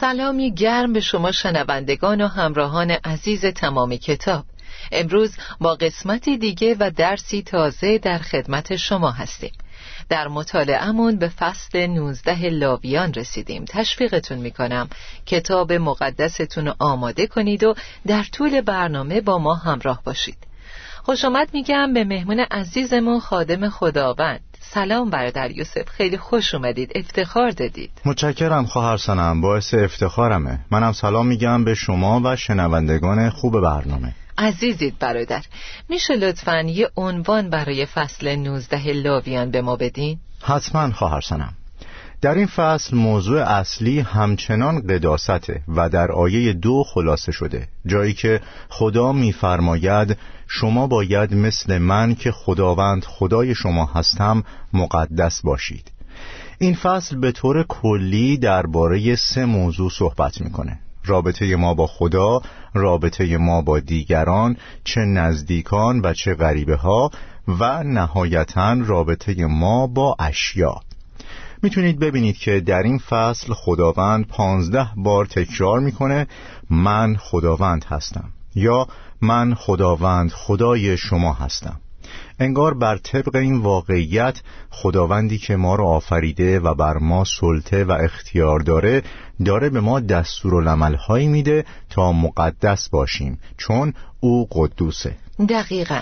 سلامی گرم به شما شنوندگان و همراهان عزیز تمام کتاب. امروز با قسمتی دیگه و درسی تازه در خدمت شما هستیم. در مطالعهمون به فصل 19 لاویان رسیدیم. تشویقتون می‌کنم کتاب مقدستون رو آماده کنید و در طول برنامه با ما همراه باشید. خوش آمد میگم به مهمون عزیزمون خادم خداوند. سلام برادر یوسف خیلی خوش اومدید افتخار دادید. متشکرم خواهر سنم باعث افتخارمه. منم سلام میگم به شما و شنوندگان خوب برنامه. عزیزید برادر میشه لطفا یه عنوان برای فصل 19 لاویان به ما بدین؟ حتما خواهر سنم. در این فصل موضوع اصلی همچنان قداسته و در آیه دو خلاصه شده جایی که خدا میفرماید شما باید مثل من که خداوند خدای شما هستم مقدس باشید. این فصل به طور کلی درباره سه موضوع صحبت می‌کنه. رابطه ما با خدا رابطه ما با دیگران چه نزدیکان و چه غریبه ها و نهایتا رابطه ما با اشیا. می‌تونید ببینید که در این فصل خداوند پانزده بار تکرار می‌کنه من خداوند هستم یا من خداوند خدای شما هستم. انگار بر طبق این واقعیت خداوندی که ما رو آفریده و بر ما سلطه و اختیار داره داره به ما دستور و میده تا مقدس باشیم چون او قدوسه. دقیقا.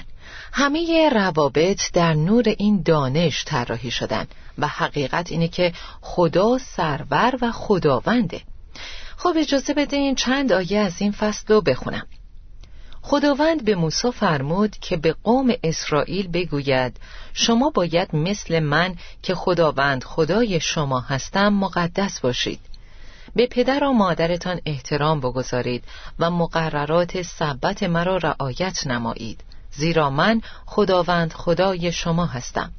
همه روابط در نور این دانش طراحی شدن و حقیقت اینه که خدا سرور و خداونده. خب اجازه بده این چند آیه از این فصل رو بخونم. خداوند به موسی فرمود که به قوم اسرائیل بگوید شما باید مثل من که خداوند خدای شما هستم مقدس باشید. به پدر و مادرتان احترام بگذارید و مقررات سبت مرا رعایت نمایید. زیرا من خداوند خدای شما هستم.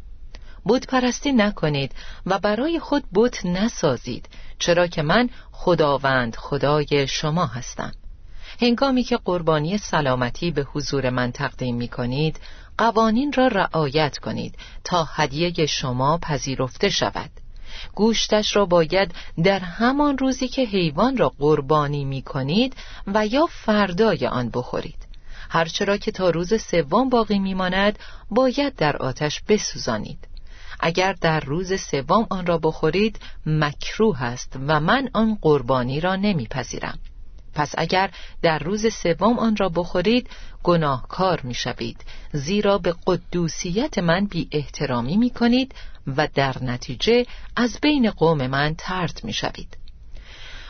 بود پرستی نکنید و برای خود بت نسازید چرا که من خداوند خدای شما هستم. هنگامی که قربانی سلامتی به حضور من تقدیم می کنید قوانین را رعایت کنید تا هدیه شما پذیرفته شود. گوشتش را باید در همان روزی که حیوان را قربانی می کنید و یا فردای آن بخورید. هرچرا که تا روز سوم باقی میماند باید در آتش بسوزانید. اگر در روز سوم آن را بخورید مکروه است و من آن قربانی را نمیپذیرم. پس اگر در روز سوم آن را بخورید گناهکار می‌شوید زیرا به قدوسیت من بی احترامی می کنید و در نتیجه از بین قوم من ترد می‌شوید.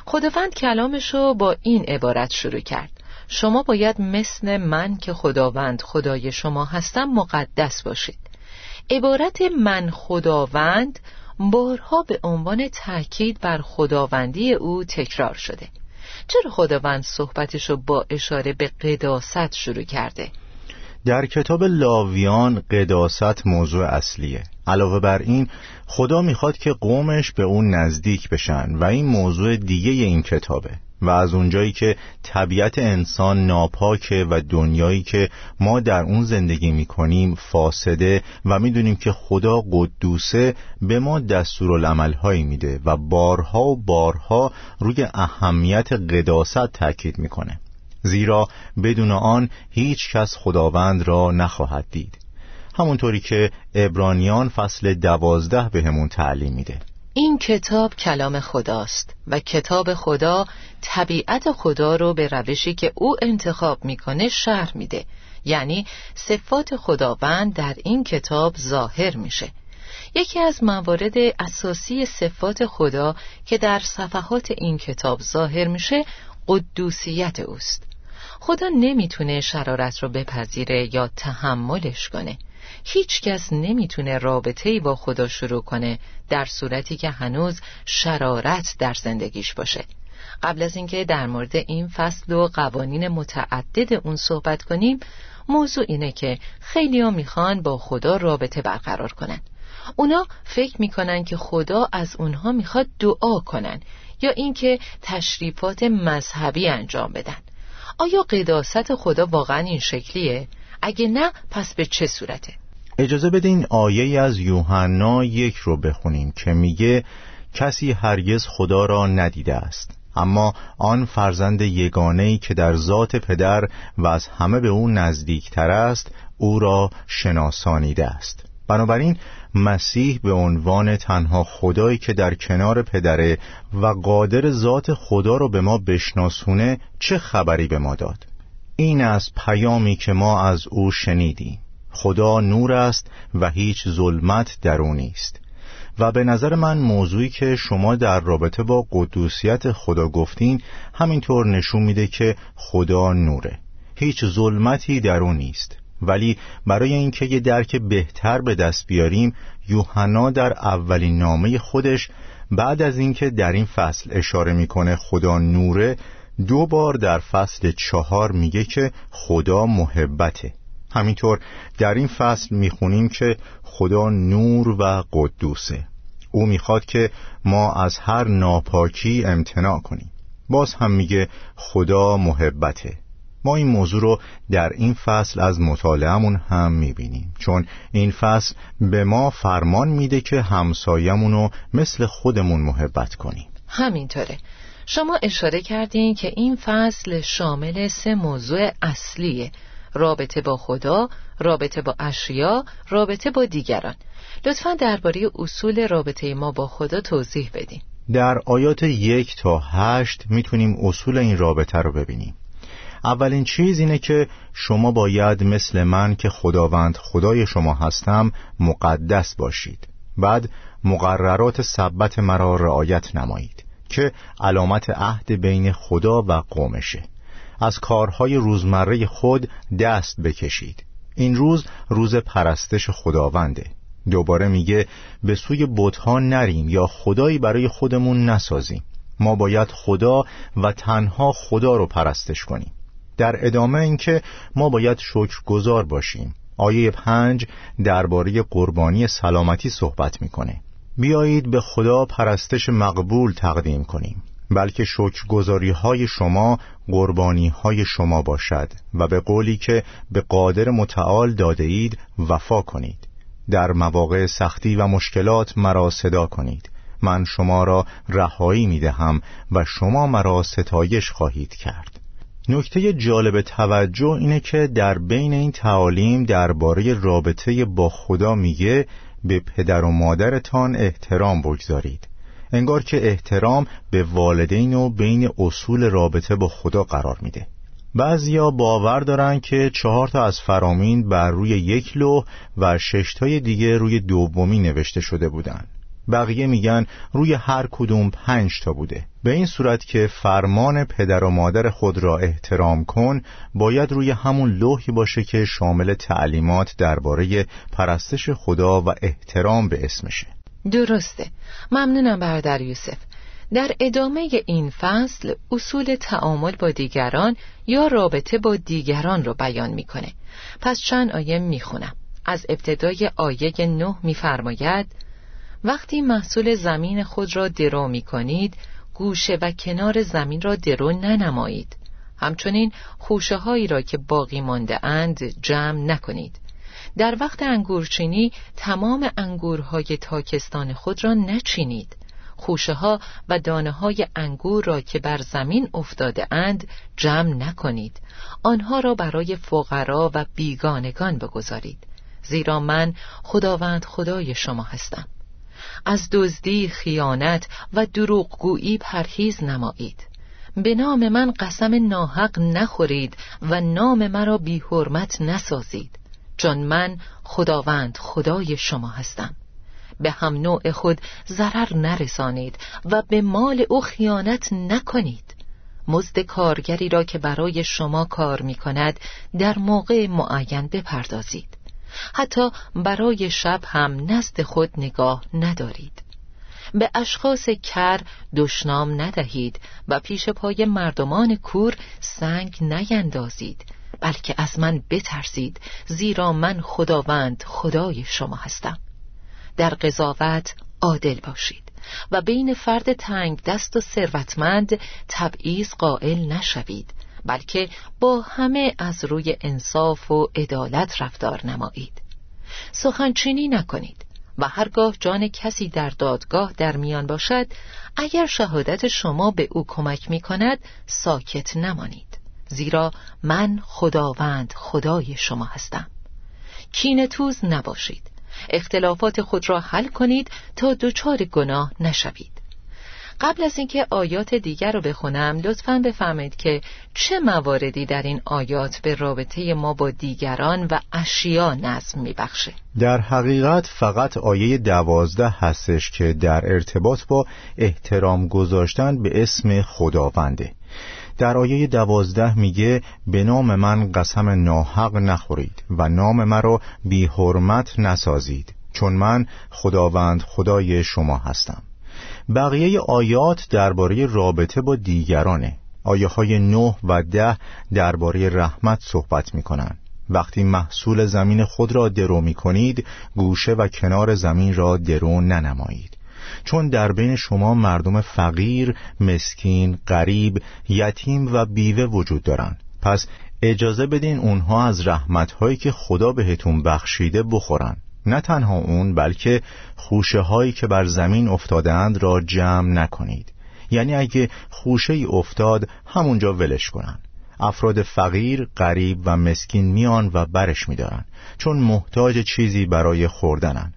خداوند کلامش رو با این عبارت شروع کرد. شما باید مثل من که خداوند خدای شما هستم مقدس باشید. عبارت من خداوند بارها به عنوان تاکید بر خداوندی او تکرار شده. چرا خداوند صحبتشو با اشاره به قداست شروع کرده؟ در کتاب لاویان قداست موضوع اصلیه. علاوه بر این خدا می‌خواد که قومش به اون نزدیک بشن و این موضوع دیگه این کتابه. و از اونجایی که طبیعت انسان ناپاکه و دنیایی که ما در اون زندگی می‌کنیم فاسده و می‌دونیم که خدا قدوسه به ما دستور هایی میده و بارها و بارها روی اهمیت قداست تاکید می‌کنه. زیرا بدون آن هیچ کس خداوند را نخواهد دید. همونطوری که ابرانیان فصل دوازده به همون تعلیم میده. این کتاب کلام خداست و کتاب خدا طبیعت خدا رو به روشی که او انتخاب می‌کنه شرح میده. یعنی صفات خداوند در این کتاب ظاهر میشه. یکی از موارد اساسی صفات خدا که در صفحات این کتاب ظاهر میشه قدوسیت اوست. خدا نمی‌تونه شرارت رو بپذیره یا تحملش کنه. هیچ کس نمی‌تونه رابطه با خدا شروع کنه در صورتی که هنوز شرارت در زندگیش باشه قبل از اینکه در مورد این فصل و قوانین متعدد اون صحبت کنیم موضوع اینه که خیلی ها می‌خوان با خدا رابطه برقرار کنن اونا فکر می‌کنن که خدا از اونها می‌خواد دعا کنن یا اینکه تشریفات مذهبی انجام بدن آیا قداست خدا واقعا این شکلیه؟ اگه نه پس به چه صورته؟ اجازه بدین آیه از یوحنا یک رو بخونیم که میگه کسی هرگز خدا را ندیده است اما آن فرزند یگانهی که در ذات پدر و از همه به او نزدیکتر است او را شناسانیده است. بنابراین مسیح به عنوان تنها خدایی که در کنار پدره و قادر ذات خدا رو به ما بشناسونه چه خبری به ما داد؟ این از پیامی که ما از او شنیدیم. خدا نور است و هیچ ظلمت در او نیست. و به نظر من موضوعی که شما در رابطه با قدوسیت خدا گفتین همینطور نشون میده که خدا نوره. هیچ ظلمتی در او نیست. ولی برای اینکه یه درک بهتر به دست بیاریم یوحنا در اولین نامه خودش بعد از اینکه در این فصل اشاره می‌کنه خدا نوره دو بار در فصل چهار میگه که خدا محبته. همینطور در این فصل می‌خونیم که خدا نور و قدوسه. او می‌خواد که ما از هر ناپاکی امتناع کنیم. باز هم میگه خدا محبته. ما این موضوع رو در این فصل از مطالعهمون هم می‌بینیم. چون این فصل به ما فرمان میده که همسایمون رو مثل خودمون محبت کنیم. همینطوره. شما اشاره کردین که این فصل شامل سه موضوع اصلیه. رابطه با خدا، رابطه با اشیا، رابطه با دیگران. لطفا درباره اصول رابطه ما با خدا توضیح بدین. در آیات یک تا هشت می‌تونیم اصول این رابطه رو ببینیم. اولین چیز اینه که شما باید مثل من که خداوند خدای شما هستم مقدس باشید. بعد مقررات ثبت مرا رعایت نمایید که علامت عهد بین خدا و قومشه. از کارهای روزمره خود دست بکشید. این روز روز پرستش خداونده. دوباره میگه به سوی بتها نریم یا خدایی برای خودمون نسازیم. ما باید خدا و تنها خدا رو پرستش کنیم. در ادامه اینکه ما باید شکر گذار باشیم. آیه پنج درباره قربانی سلامتی صحبت می‌کنه. بیایید به خدا پرستش مقبول تقدیم کنیم. بلکه شکرگزاری های شما قربانی های شما باشد و به قولی که به قادر متعال داده اید وفا کنید. در مواقع سختی و مشکلات مرا صدا کنید. من شما را رهایی می دهم و شما مرا ستایش خواهید کرد. نکته جالب توجه اینه که در بین این تعالیم درباره رابطه با خدا میگه به پدر و مادرتان احترام بگذارید. انگار که احترام به والدین و بین اصول رابطه با خدا قرار میده. بعضیا باور دارن که چهار تا از فرامین بر روی یک لوح و شش تای دیگه روی دومی نوشته شده بودن. بقیه میگن روی هر کدوم پنج تا بوده. به این صورت که فرمان پدر و مادر خود را احترام کن باید روی همون لوحی باشه که شامل تعلیمات درباره پرستش خدا و احترام به اسمشه. درسته. ممنونم برادر یوسف. در ادامه این فصل اصول تعامل با دیگران یا رابطه با دیگران رو بیان می‌کنه. پس چند آیه می‌خونم. از ابتدای آیه نه میفرماید وقتی محصول زمین خود را درو می کنید گوشه و کنار زمین را درو ننمایید. همچنین خوشه هایی را که باقی مانده اند جمع نکنید. در وقت انگورچینی تمام انگورهای تاکستان خود را نچینید. خوشه ها و دانه های انگور را که بر زمین افتاده اند جمع نکنید. آنها را برای فقرا و بیگانگان بگذارید. زیرا من خداوند خدای شما هستم. از دزدی خیانت و دروغگویی پرهیز نمایید. به نام من قسم ناحق نخورید و نام مرا بی حرمت نسازید. چون من خداوند خدای شما هستم. به هم نوع خود ضرر نرسانید و به مال او خیانت نکنید. مزد کارگری را که برای شما کار می کند در موقع معین بپردازید. حتی برای شب هم نزد خود نگاه ندارید. به اشخاص کر دشنام ندهید و پیش پای مردمان کور سنگ نیندازید. بلکه از من بترسید زیرا من خداوند خدای شما هستم. در قضاوت عادل باشید و بین فرد تنگ دست و ثروتمند تبعیض قائل نشوید بلکه با همه از روی انصاف و عدالت رفتار نمایید. سخنچینی نکنید و هرگاه جان کسی در دادگاه در میان باشد اگر شهادت شما به او کمک می کند ساکت نمانید. زیرا من خداوند خدای شما هستم. کین توز نباشید. اختلافات خود را حل کنید تا دچار گناه نشوید. قبل از اینکه آیات دیگر رو بخونم لطفا بفهمید که چه مواردی در این آیات به رابطه ما با دیگران و اشیا نظم میبخشه؟ در حقیقت فقط آیه دوازده هستش که در ارتباط با احترام گذاشتن به اسم خداونده. در آیه دوازده میگه به نام من قسم ناحق نخورید و نام مرا بی حرمت نسازید چون من خداوند خدای شما هستم. بقیه آیات درباره رابطه با دیگرانه. آیه های نه و ده درباره رحمت صحبت می کنن. وقتی محصول زمین خود را درو می کنید گوشه و کنار زمین را درو ننمایید. چون در بین شما مردم فقیر، مسکین، غریب، یتیم و بیوه وجود دارند. پس اجازه بدین اونها از رحمتهایی که خدا بهتون بخشیده بخورن. نه تنها اون بلکه خوشه هایی که بر زمین افتادند را جمع نکنید. یعنی اگه خوشه ای افتاد همونجا ولش کنن. افراد فقیر، غریب و مسکین میان و برش میدارن. چون محتاج چیزی برای خوردنن.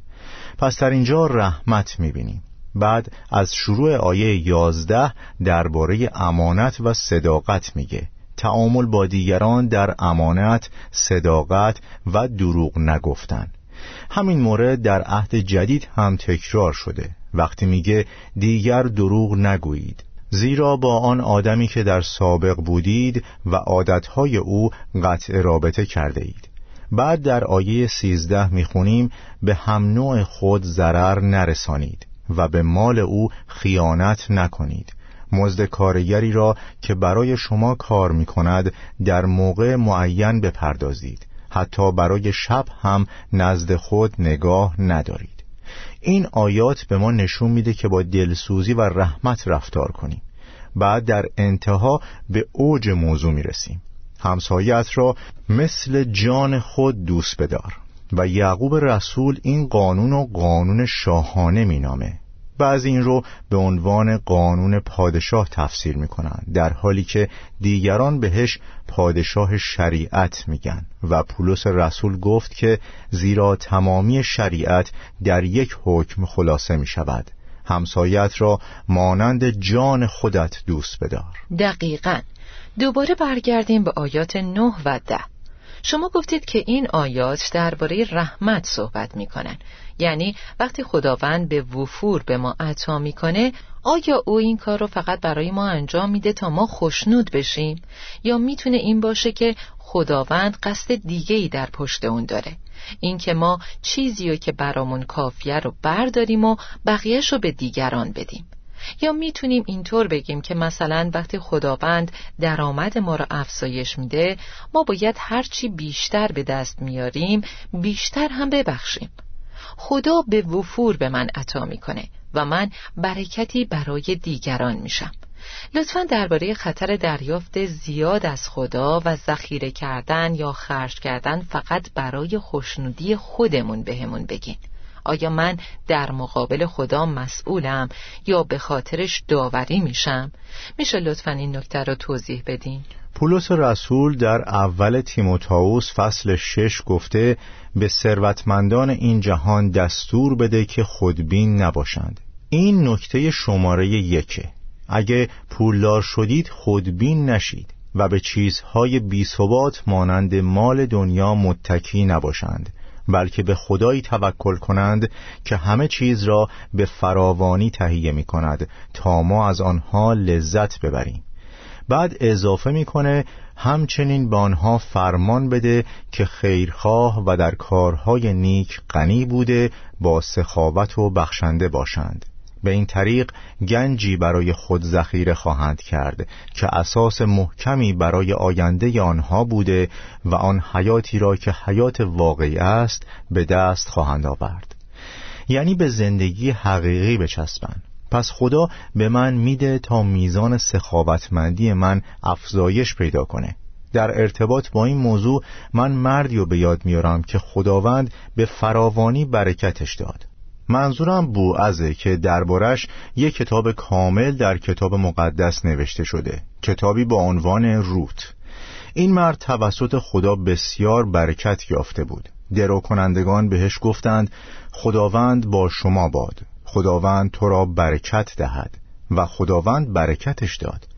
پس در اینجا رحمت می‌بینیم. بعد از شروع آیه یازده درباره امانت و صداقت میگه. تعامل با دیگران در امانت، صداقت و دروغ نگفتن. همین مورد در عهد جدید هم تکرار شده. وقتی میگه دیگر دروغ نگویید. زیرا با آن آدمی که در سابق بودید و عادتهای او قطع رابطه کرده اید. بعد در آیه سیزده می‌خونیم به هم نوع خود ضرر نرسانید و به مال او خیانت نکنید. مزد کارگری را که برای شما کار می کند در موقع معین بپردازید. حتی برای شب هم نزد خود نگاه ندارید. این آیات به ما نشون میده که با دلسوزی و رحمت رفتار کنیم. بعد در انتها به اوج موضوع می‌رسیم. همسایت را مثل جان خود دوست بدار. و یعقوب رسول این قانون و قانون شاهانه مینامه. بعضی این رو به عنوان قانون پادشاه تفسیر می‌کنن در حالی که دیگران بهش پادشاه شریعت میگن. و پولس رسول گفت که زیرا تمامی شریعت در یک حکم خلاصه می شود همسایت را مانند جان خودت دوست بدار. دقیقا. دوباره برگردیم به آیات 9 و 10 شما گفتید که این آیات درباره رحمت صحبت می‌کنن. یعنی وقتی خداوند به وفور به ما عطا می‌کنه آیا او این کار رو فقط برای ما انجام میده تا ما خوشنود بشیم؟ یا می‌تونه این باشه که خداوند قصد دیگه ای در پشت اون داره؟ اینکه ما چیزی رو که برامون کافیه رو برداریم و بقیهش رو به دیگران بدیم. یا می‌تونیم اینطور بگیم که مثلا وقتی خداوند درآمد ما را افزایش میده ما باید هرچی بیشتر به دست میاریم بیشتر هم ببخشیم. خدا به وفور به من عطا می‌کنه و من برکتی برای دیگران میشم. لطفا درباره خطر دریافت زیاد از خدا و ذخیره کردن یا خرج کردن فقط برای خوشنودی خودمون بهمون بگین. آیا من در مقابل خدا مسئولم یا به خاطرش داوری میشم؟ میشه لطفا این نکته رو توضیح بدین؟ پولس رسول در اول تیموتائوس فصل شش گفته به ثروتمندان این جهان دستور بده که خودبین نباشند این نکته شماره یکه اگه پولدار شدید خودبین نشید و به چیزهای بیثبات مانند مال دنیا متکی نباشند بلکه به خدایی توکل کنند که همه چیز را به فراوانی تهیه می کند تا ما از آنها لذت ببریم. بعد اضافه می‌کنه همچنین به آنها فرمان بده که خیرخواه و در کارهای نیک غنی بوده با سخاوت و بخشنده باشند. به این طریق گنجی برای خود ذخیره خواهند کرد که اساس محکمی برای آینده آنها بوده و آن حیاتی را که حیات واقعی است به دست خواهند آورد. یعنی به زندگی حقیقی بچسبند. پس خدا به من میده تا میزان سخاوتمندی من افزایش پیدا کنه. در ارتباط با این موضوع من مردی رو به یاد میارم که خداوند به فراوانی برکتش داد. منظورم بوعزه که دربارش یک کتاب کامل در کتاب مقدس نوشته شده کتابی با عنوان روت. این مرد توسط خدا بسیار برکت یافته بود. درو کنندگان بهش گفتند خداوند با شما باد. خداوند تو را برکت دهد. و خداوند برکتش داد.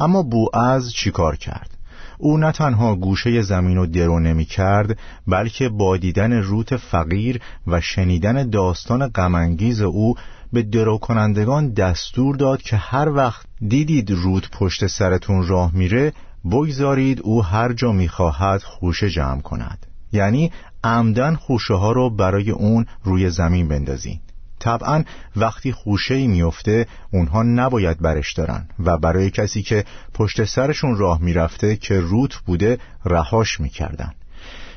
اما بوعز چیکار کرد؟ او نه تنها گوشه زمین رو درو نمی کرد بلکه با دیدن روت فقیر و شنیدن داستان غمانگیز او به درو کنندگان دستور داد که هر وقت دیدید روت پشت سرتون راه میره بگذارید او هر جا می‌خواهد خوشه جمع کند. یعنی عمدن خوشه ها رو برای اون روی زمین بندازید. طبعا وقتی خوشه ای میفته اونها نباید برش دارن و برای کسی که پشت سرشون راه می‌رفته که روت بوده رهاش می‌کردن.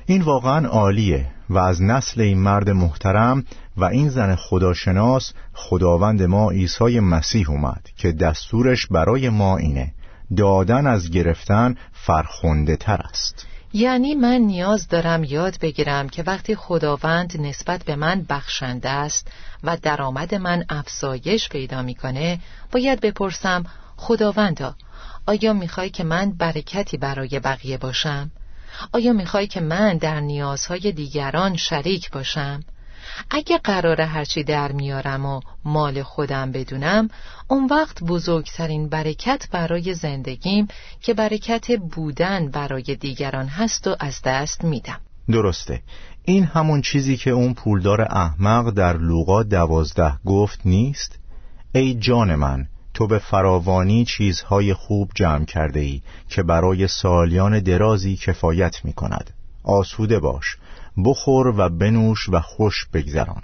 این واقعا عالیه و از نسل این مرد محترم و این زن خداشناس خداوند ما عیسی مسیح اومد که دستورش برای ما اینه. دادن از گرفتن فرخونده تر است. یعنی من نیاز دارم یاد بگیرم که وقتی خداوند نسبت به من بخشنده است و درآمد من افزایش پیدا می‌کنه باید بپرسم خداوندا آیا می‌خوای که من برکتی برای بقیه باشم؟ آیا می‌خوای که من در نیازهای دیگران شریک باشم؟ اگه قراره هرچی در میارم و مال خودم بدونم اون وقت بزرگترین برکت برای زندگیم که برکت بودن برای دیگران هست و از دست میدم. درسته. این همون چیزی که اون پولدار احمق در لوقا دوازده گفت نیست؟ ای جان من تو به فراوانی چیزهای خوب جمع کرده ای که برای سالیان درازی کفایت می کند آسوده باش. بخور و بنوش و خوش بگذران.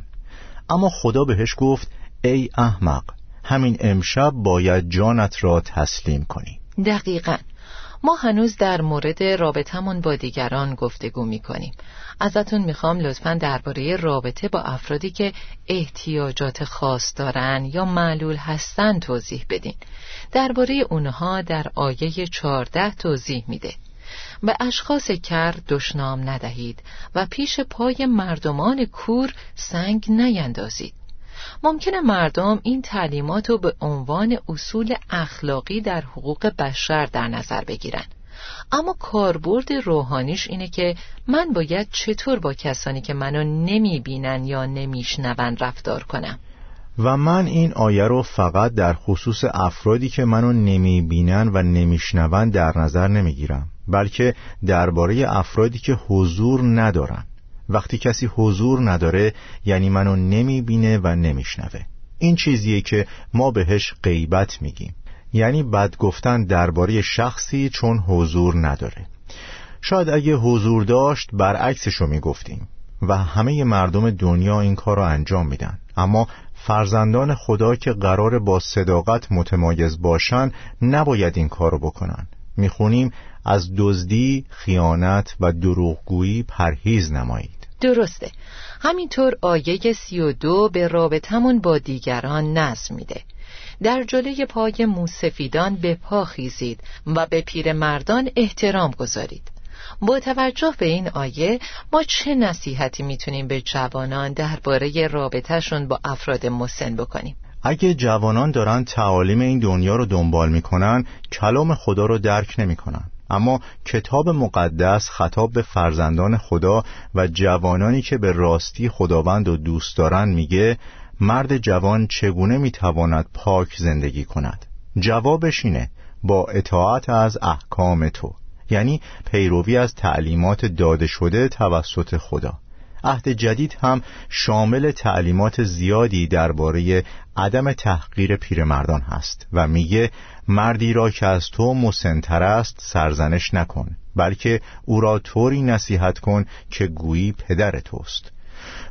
اما خدا بهش گفت ای احمق همین امشب باید جانت را تسلیم کنی. دقیقا. ما هنوز در مورد رابطمون با دیگران گفتگو می کنیم ازتون می‌خوام لطفا درباره رابطه با افرادی که احتیاجات خاص دارن یا معلول هستن توضیح بدین. درباره اونها در آیه 14 توضیح میده. به اشخاص کر دشنام ندهید و پیش پای مردمان کور سنگ نیندازید. ممکنه مردم این تعلیمات رو به عنوان اصول اخلاقی در حقوق بشر در نظر بگیرن. اما کاربرد روحانیش اینه که من باید چطور با کسانی که منو نمی‌بینن یا نمیشنون رفتار کنم؟ و من این آیه رو فقط در خصوص افرادی که منو نمی‌بینن و نمیشنون در نظر نمی‌گیرم. بلکه درباره افرادی که حضور ندارن. وقتی کسی حضور نداره یعنی منو نمی‌بینه و نمیشنوه. این چیزیه که ما بهش غیبت میگیم. یعنی بد گفتن درباره شخصی چون حضور نداره. شاید اگه حضور داشت برعکسشو می‌گفتیم. و همه مردم دنیا این کار رو انجام میدن. اما فرزندان خدا که قرار با صداقت متمایز باشن نباید این کارو بکنن. می‌خونیم از دزدی، خیانت و دروغگویی پرهیز نمایید. درسته. همینطور آیه سی و دو به رابطمون با دیگران نظم میده. در جلوی پای موسفیدان به پا خیزید و به پیرمردان احترام گذارید. با توجه به این آیه ما چه نصیحتی می‌تونیم به جوانان درباره رابطهشون با افراد مسن بکنیم؟ اگه جوانان دارن تعالیم این دنیا رو دنبال می‌کنن کلام خدا رو درک نمی‌کنن. اما کتاب مقدس خطاب به فرزندان خدا و جوانانی که به راستی خداوند و دوست دارن میگه مرد جوان چگونه می‌تواند پاک زندگی کند؟ جوابش اینه با اطاعت از احکام تو یعنی پیروی از تعلیمات داده شده توسط خدا. عهد جدید هم شامل تعلیمات زیادی درباره عدم تحقیر پیرمردان هست و میگه مردی را که از تو مسنتر است سرزنش نکن بلکه او را طوری نصیحت کن که گویی پدر توست.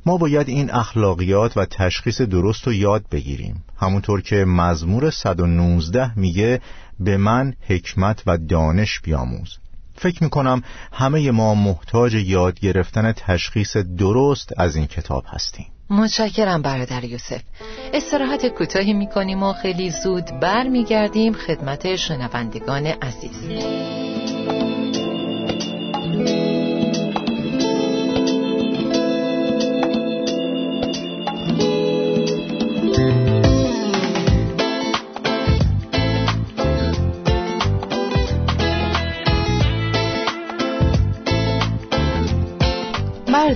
ما باید این اخلاقیات و تشخیص درست رو یاد بگیریم. همونطور که مزمور 119 میگه به من حکمت و دانش بیاموز. فکر می‌کنم همه ما محتاج یاد گرفتن تشخیص درست از این کتاب هستیم. متشکرم برادر یوسف. استراحت کوتاهی می‌کنیم و خیلی زود برمیگردیم خدمت شنوندگان عزیز.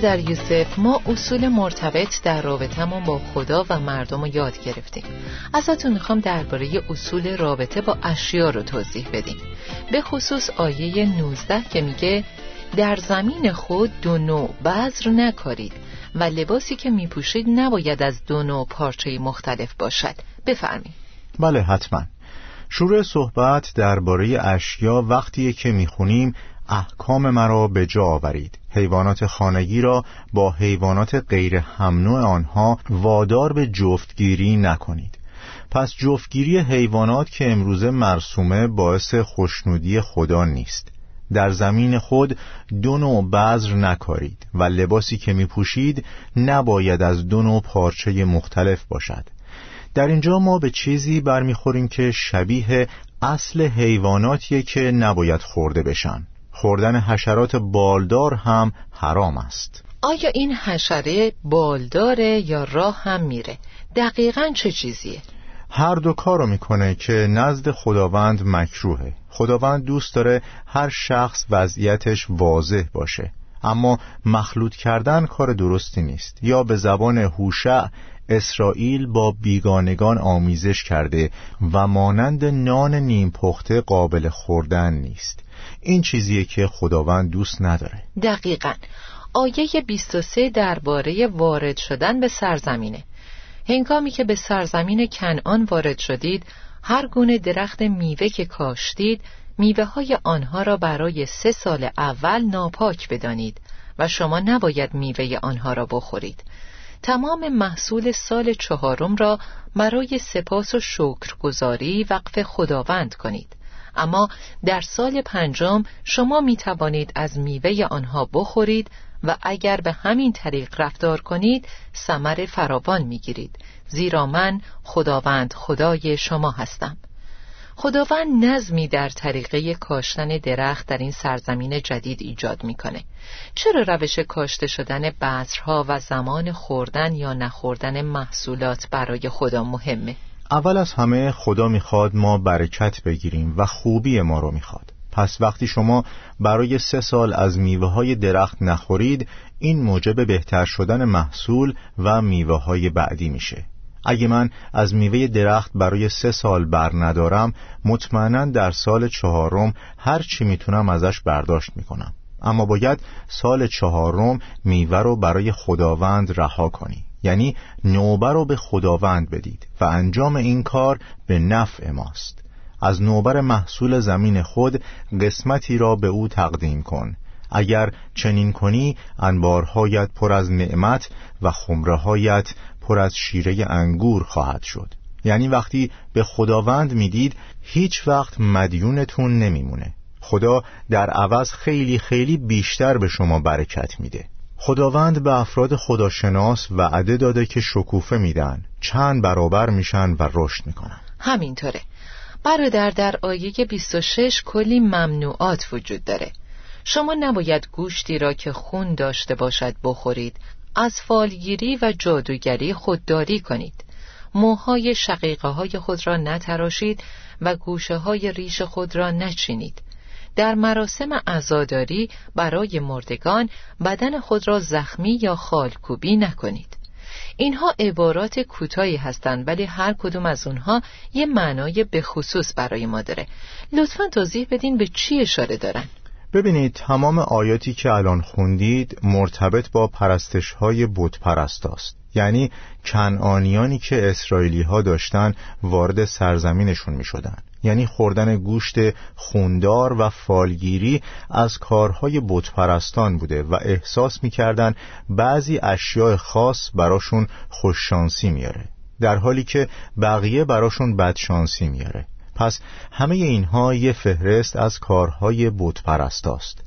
در یوسف ما اصول مرتبط در رابطمون با خدا و مردم رو یاد گرفتیم. ازتون می‌خوام درباره اصول رابطه با اشیا رو توضیح بدیم. به خصوص آیه 19 که میگه در زمین خود دو نوع بذر نکارید و لباسی که میپوشید نباید از دو نوع پارچه مختلف باشد. بفرمایید. بله حتما. شروع صحبت درباره اشیا وقتیه که می‌خونیم احکام مرا به جا آورید. حیوانات خانگی را با حیوانات غیر همنوع آنها وادار به جفتگیری نکنید. پس جفتگیری حیوانات که امروزه مرسومه باعث خوشنودی خدا نیست. در زمین خود دو نوع بذر نکارید و لباسی که می پوشید نباید از دو نوع پارچه مختلف باشد. در اینجا ما به چیزی برمیخوریم که شبیه اصل حیواناتیه که نباید خورده بشن. خوردن حشرات بالدار هم حرام است. آیا این حشره بالداره یا راه هم میره؟ دقیقا چه چیزیه؟ هر دو کارو می‌کنه که نزد خداوند مکروهه. خداوند دوست داره هر شخص وضعیتش واضح باشه. اما مخلوط کردن کار درستی نیست. یا به زبان هوشع اسرائیل با بیگانگان آمیزش کرده و مانند نان نیم پخته قابل خوردن نیست. این چیزیه که خداوند دوست نداره. دقیقا. آیه 23 درباره وارد شدن به سرزمینه. هنگامی که به سرزمین کنعان وارد شدید هر گونه درخت میوه که کاشتید میوه های آنها را برای سه سال اول ناپاک بدانید و شما نباید میوه آنها را بخورید. تمام محصول سال چهارم را برای سپاس و شکرگزاری وقف خداوند کنید. اما در سال پنجم شما می توانید از میوه آنها بخورید و اگر به همین طریق رفتار کنید ثمر فراوان می گیرید زیرا من خداوند خدای شما هستم. خداوند نظمی در طریقه کاشتن درخت در این سرزمین جدید ایجاد می‌کنه. چرا روش کاشته شدن بذرها و زمان خوردن یا نخوردن محصولات برای خدا مهمه؟ اول از همه خدا می‌خواد ما برکت بگیریم و خوبی ما رو می‌خواد. پس وقتی شما برای سه سال از میوه های درخت نخورید این موجب بهتر شدن محصول و میوه های بعدی میشه. اگه من از میوه درخت برای سه سال بر ندارم مطمئنا در سال چهارم هر چی می‌تونم ازش برداشت می‌کنم. اما باید سال چهارم میوه رو برای خداوند رها کنی. یعنی نوبه رو به خداوند بدید و انجام این کار به نفع ماست. از نوبر محصول زمین خود قسمتی را به او تقدیم کن. اگر چنین کنی انبارهایت پر از نعمت و خمرهایت پر از شیره انگور خواهد شد. یعنی وقتی به خداوند می‌دید هیچ وقت مدیونتون نمیمونه. خدا در عوض خیلی خیلی بیشتر به شما برکت میده. خداوند به افراد خداشناس وعده داده که شکوفه میدن چند برابر میشن و رشد می‌کنن. همینطوره. برادر در آیه 26 کلی ممنوعات وجود داره. شما نباید گوشتی را که خون داشته باشد بخورید از فالگیری و جادوگری خودداری کنید. موهای شقیقه های خود را نتراشید و گوشه های ریش خود را نچینید. در مراسم عزاداری برای مردگان بدن خود را زخمی یا خالکوبی نکنید. اینها عبارات کوتاهی هستند ولی هر کدوم از اونها یه معنای به خصوص برای ما داره. لطفا توضیح بدین به چی اشاره دارن؟ ببینید تمام آیاتی که الان خوندید مرتبط با پرستش های بود پرست است. یعنی کنعانیانی که اسرائیلی ها داشتن وارد سرزمینشون می شدن. یعنی خوردن گوشت خوندار و فالگیری از کارهای بتپرستان بوده و احساس می‌کردن بعضی اشیاء خاص براشون خوششانسی میاره در حالی که بقیه براشون بدشانسی میاره پس همه اینها یه فهرست از کارهای بتپرست است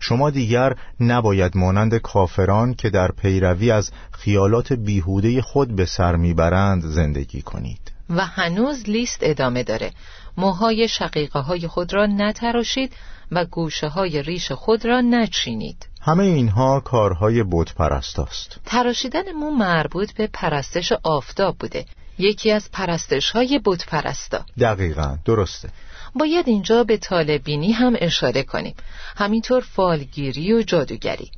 شما دیگر نباید مانند کافران که در پیروی از خیالات بیهوده خود به سر می‌برند زندگی کنید. و هنوز لیست ادامه داره. موهای شقیقه های خود را نتراشید و گوشه های ریش خود را نچینید. همه اینها کارهای بود پرست است. تراشیدن مو مربوط به پرستش آفتاب بوده. یکی از پرستش های بود پرستا دقیقا درسته. باید اینجا به طالبینی هم اشاره کنیم. همینطور فالگیری و جادوگری.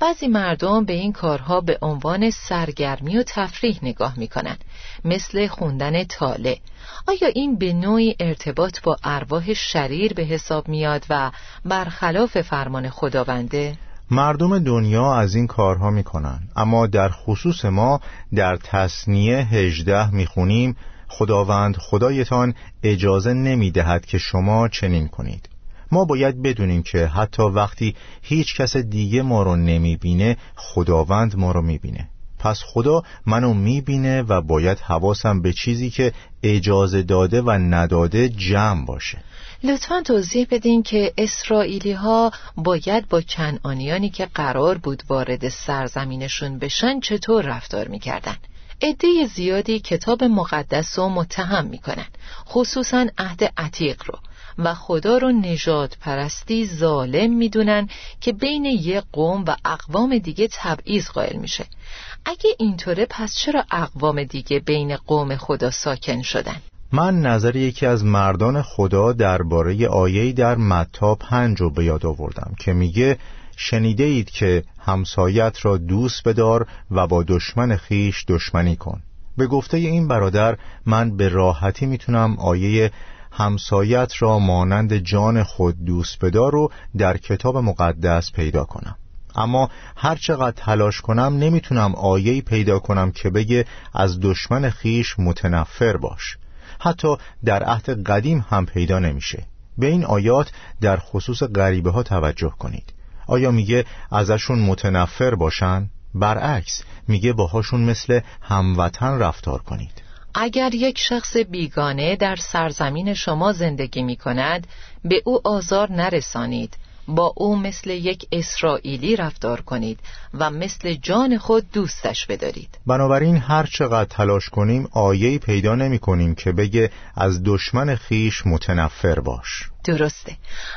بعضی مردم به این کارها به عنوان سرگرمی و تفریح نگاه می‌کنن مثل خوندن تاله آیا این به نوعی ارتباط با ارواح شریر به حساب میاد و برخلاف فرمان خداونده؟ مردم دنیا از این کارها می‌کنن اما در خصوص ما در تصنیه هجده می‌خونیم خداوند خدایتان اجازه نمی‌دهد که شما چنین کنید ما باید بدونیم که حتی وقتی هیچ کس دیگه ما رو نمی‌بینه خداوند ما رو می‌بینه. پس خدا منو می‌بینه و باید حواسم به چیزی که اجازه داده و نداده جمع باشه. لطفا توضیح بدین که اسرائیلی ها باید با کنعانیانی که قرار بود وارد سرزمینشون بشن چطور رفتار می‌کردن؟ عده زیادی کتاب مقدس رو متهم می‌کنن خصوصا عهد عتیق رو. و خدا رو نجات پرستی ظالم می‌دونن که بین یک قوم و اقوام دیگه تبعیض قائل میشه اگه اینطوره پس چرا اقوام دیگه بین قوم خدا ساکن شدن؟ من نظر یکی از مردان خدا درباره آیه‌ای در متا پنج رو به یاد آوردم که میگه شنیده اید که همسایت را دوست بدار و با دشمن خیش دشمنی کن به گفته این برادر من به راحتی می‌تونم آیه همسایت را مانند جان خود دوست بدار رو در کتاب مقدس پیدا کنم. اما هر چقدر تلاش کنم نمی‌تونم آیه‌ای پیدا کنم که بگه از دشمن خیش متنفر باش. حتی در عهد قدیم هم پیدا نمیشه. به این آیات در خصوص غریبه ها توجه کنید. آیا میگه ازشون متنفر باشن؟ برعکس میگه باهاشون مثل هموطن رفتار کنید. اگر یک شخص بیگانه در سرزمین شما زندگی می کند به او آزار نرسانید. با او مثل یک اسرائیلی رفتار کنید و مثل جان خود دوستش بدارید. بنابراین هر چقدر تلاش کنیم آیه‌ای پیدا نمی کنیم که بگه از دشمن خیش متنفر باش. درسته.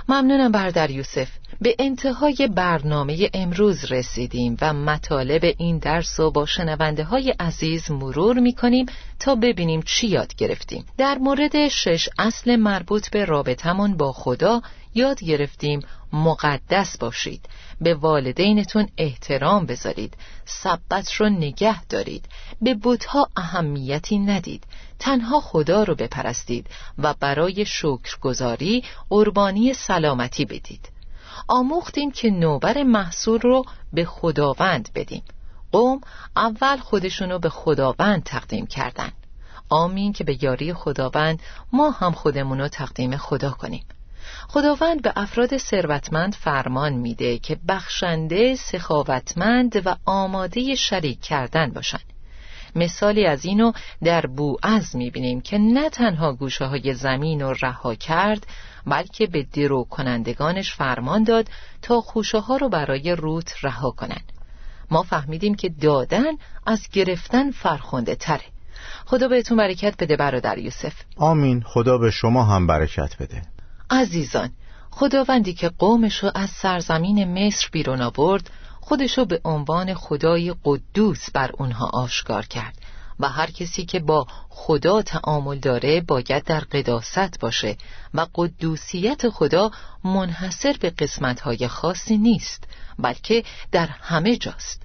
ممنونم بردر یوسف. به انتهای برنامه امروز رسیدیم و مطالب این درس رو با شنونده های عزیز مرور می کنیم تا ببینیم چی یاد گرفتیم. در مورد شش اصل مربوط به رابطمون با خدا یاد گرفتیم مقدس باشید. به والدینتون احترام بذارید. سبت رو نگه دارید. به بودها اهمیتی ندید. تنها خدا رو بپرستید و برای شکرگزاری قربانی سلامتی بدید. آموختیم که نوبر محصول رو به خداوند بدیم. قوم اول خودشونو به خداوند تقدیم کردن. آمین که به یاری خداوند ما هم خودمونو تقدیم خدا کنیم. خداوند به افراد ثروتمند فرمان میده که بخشنده، سخاوتمند و آماده شریک کردن باشند. مثالی از اینو در بوعز می‌بینیم که نه تنها گوشه های زمین رو رها کرد بلکه به درو کنندگانش فرمان داد تا خوشه ها رو برای روت رها کنند. ما فهمیدیم که دادن از گرفتن فرخونده تره. خدا بهتون برکت بده برادر یوسف. آمین. خدا به شما هم برکت بده. عزیزان خداوندی که قومش رو از سرزمین مصر بیرون آورد خودشو به عنوان خدای قدوس بر اونها آشکار کرد و هر کسی که با خدا تعامل داره باید در قداست باشه و قدوسیت خدا منحصر به قسمتهای خاصی نیست بلکه در همه جاست.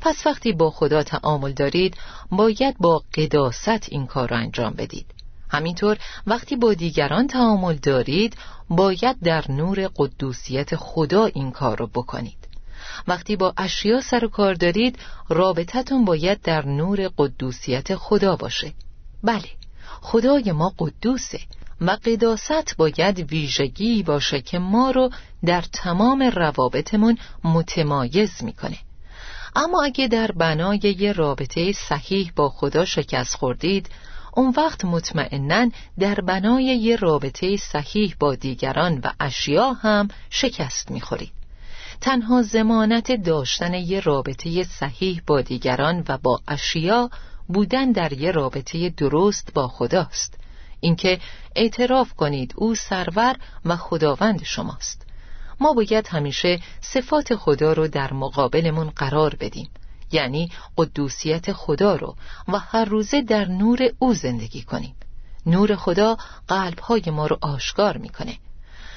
پس وقتی با خدا تعامل دارید باید با قداست این کار را انجام بدید. همینطور وقتی با دیگران تعامل دارید باید در نور قدوسیت خدا این کار رو بکنید. وقتی با اشیا سر و کار دارید رابطتون باید در نور قدوسیت خدا باشه. بله خدای ما قدوسه و قداست باید ویژگی باشه که ما رو در تمام روابطمون متمایز می‌کنه. اما اگه در بنای یه رابطه صحیح با خدا شکست خوردید اون وقت مطمئنا در بنای یه رابطه صحیح با دیگران و اشیا هم شکست می‌خورید. تنها زمانت داشتن یه رابطه صحیح با دیگران و با اشیا بودن در یه رابطه درست با خداست. اینکه اعتراف کنید او سرور و خداوند شماست. ما باید همیشه صفات خدا رو در مقابلمون قرار بدیم یعنی قدوسیت خدا رو و هر روزه در نور او زندگی کنیم. نور خدا قلبهای ما رو آشکار می‌کنه.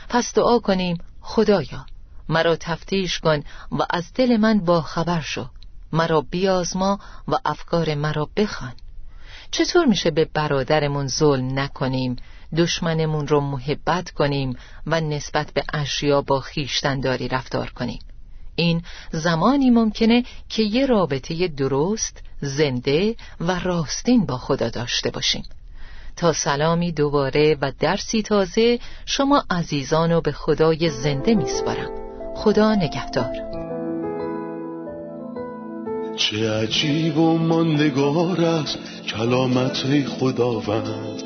پس دعا کنیم خدایا مرا تفتیش کن و از دل من با خبر شو. مرا بیازما و افکار مرا بخوان. چطور میشه به برادرمون ظلم نکنیم؟ دشمنمون رو محبت کنیم و نسبت به اشیا با خیشتنداری رفتار کنیم. این زمانی ممکنه که یه رابطه درست، زنده و راستین با خدا داشته باشیم. تا سلامی دوباره و درسی تازه شما عزیزان رو به خدای زنده میسپارم. خدا نگهدار. چه عجیب و ماندگار است کلامت خداوند.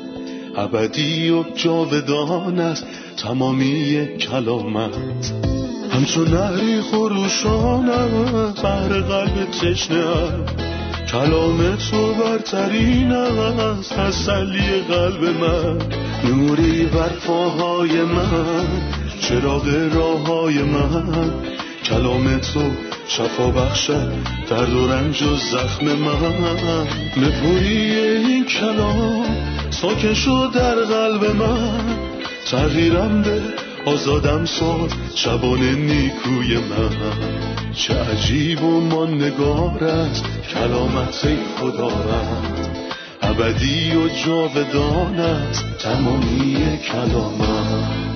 ابدی و جاودان است تمامی کلامت. همچون نهری خروشان است بهر قلب تشنه کلام تو برترین است تسلی قلب من. نوری بر پاهای من. چراغ راه های من. کلام تو شفا بخشد درد و رنج و زخم من. نپوری این کلام ساکن شد در قلب من. تغییرم به آزادم ساد شبان نیکوی من. چه عجیب و ماندگار است کلامت خداوند ابدی و جاودان است تمامی کلامت.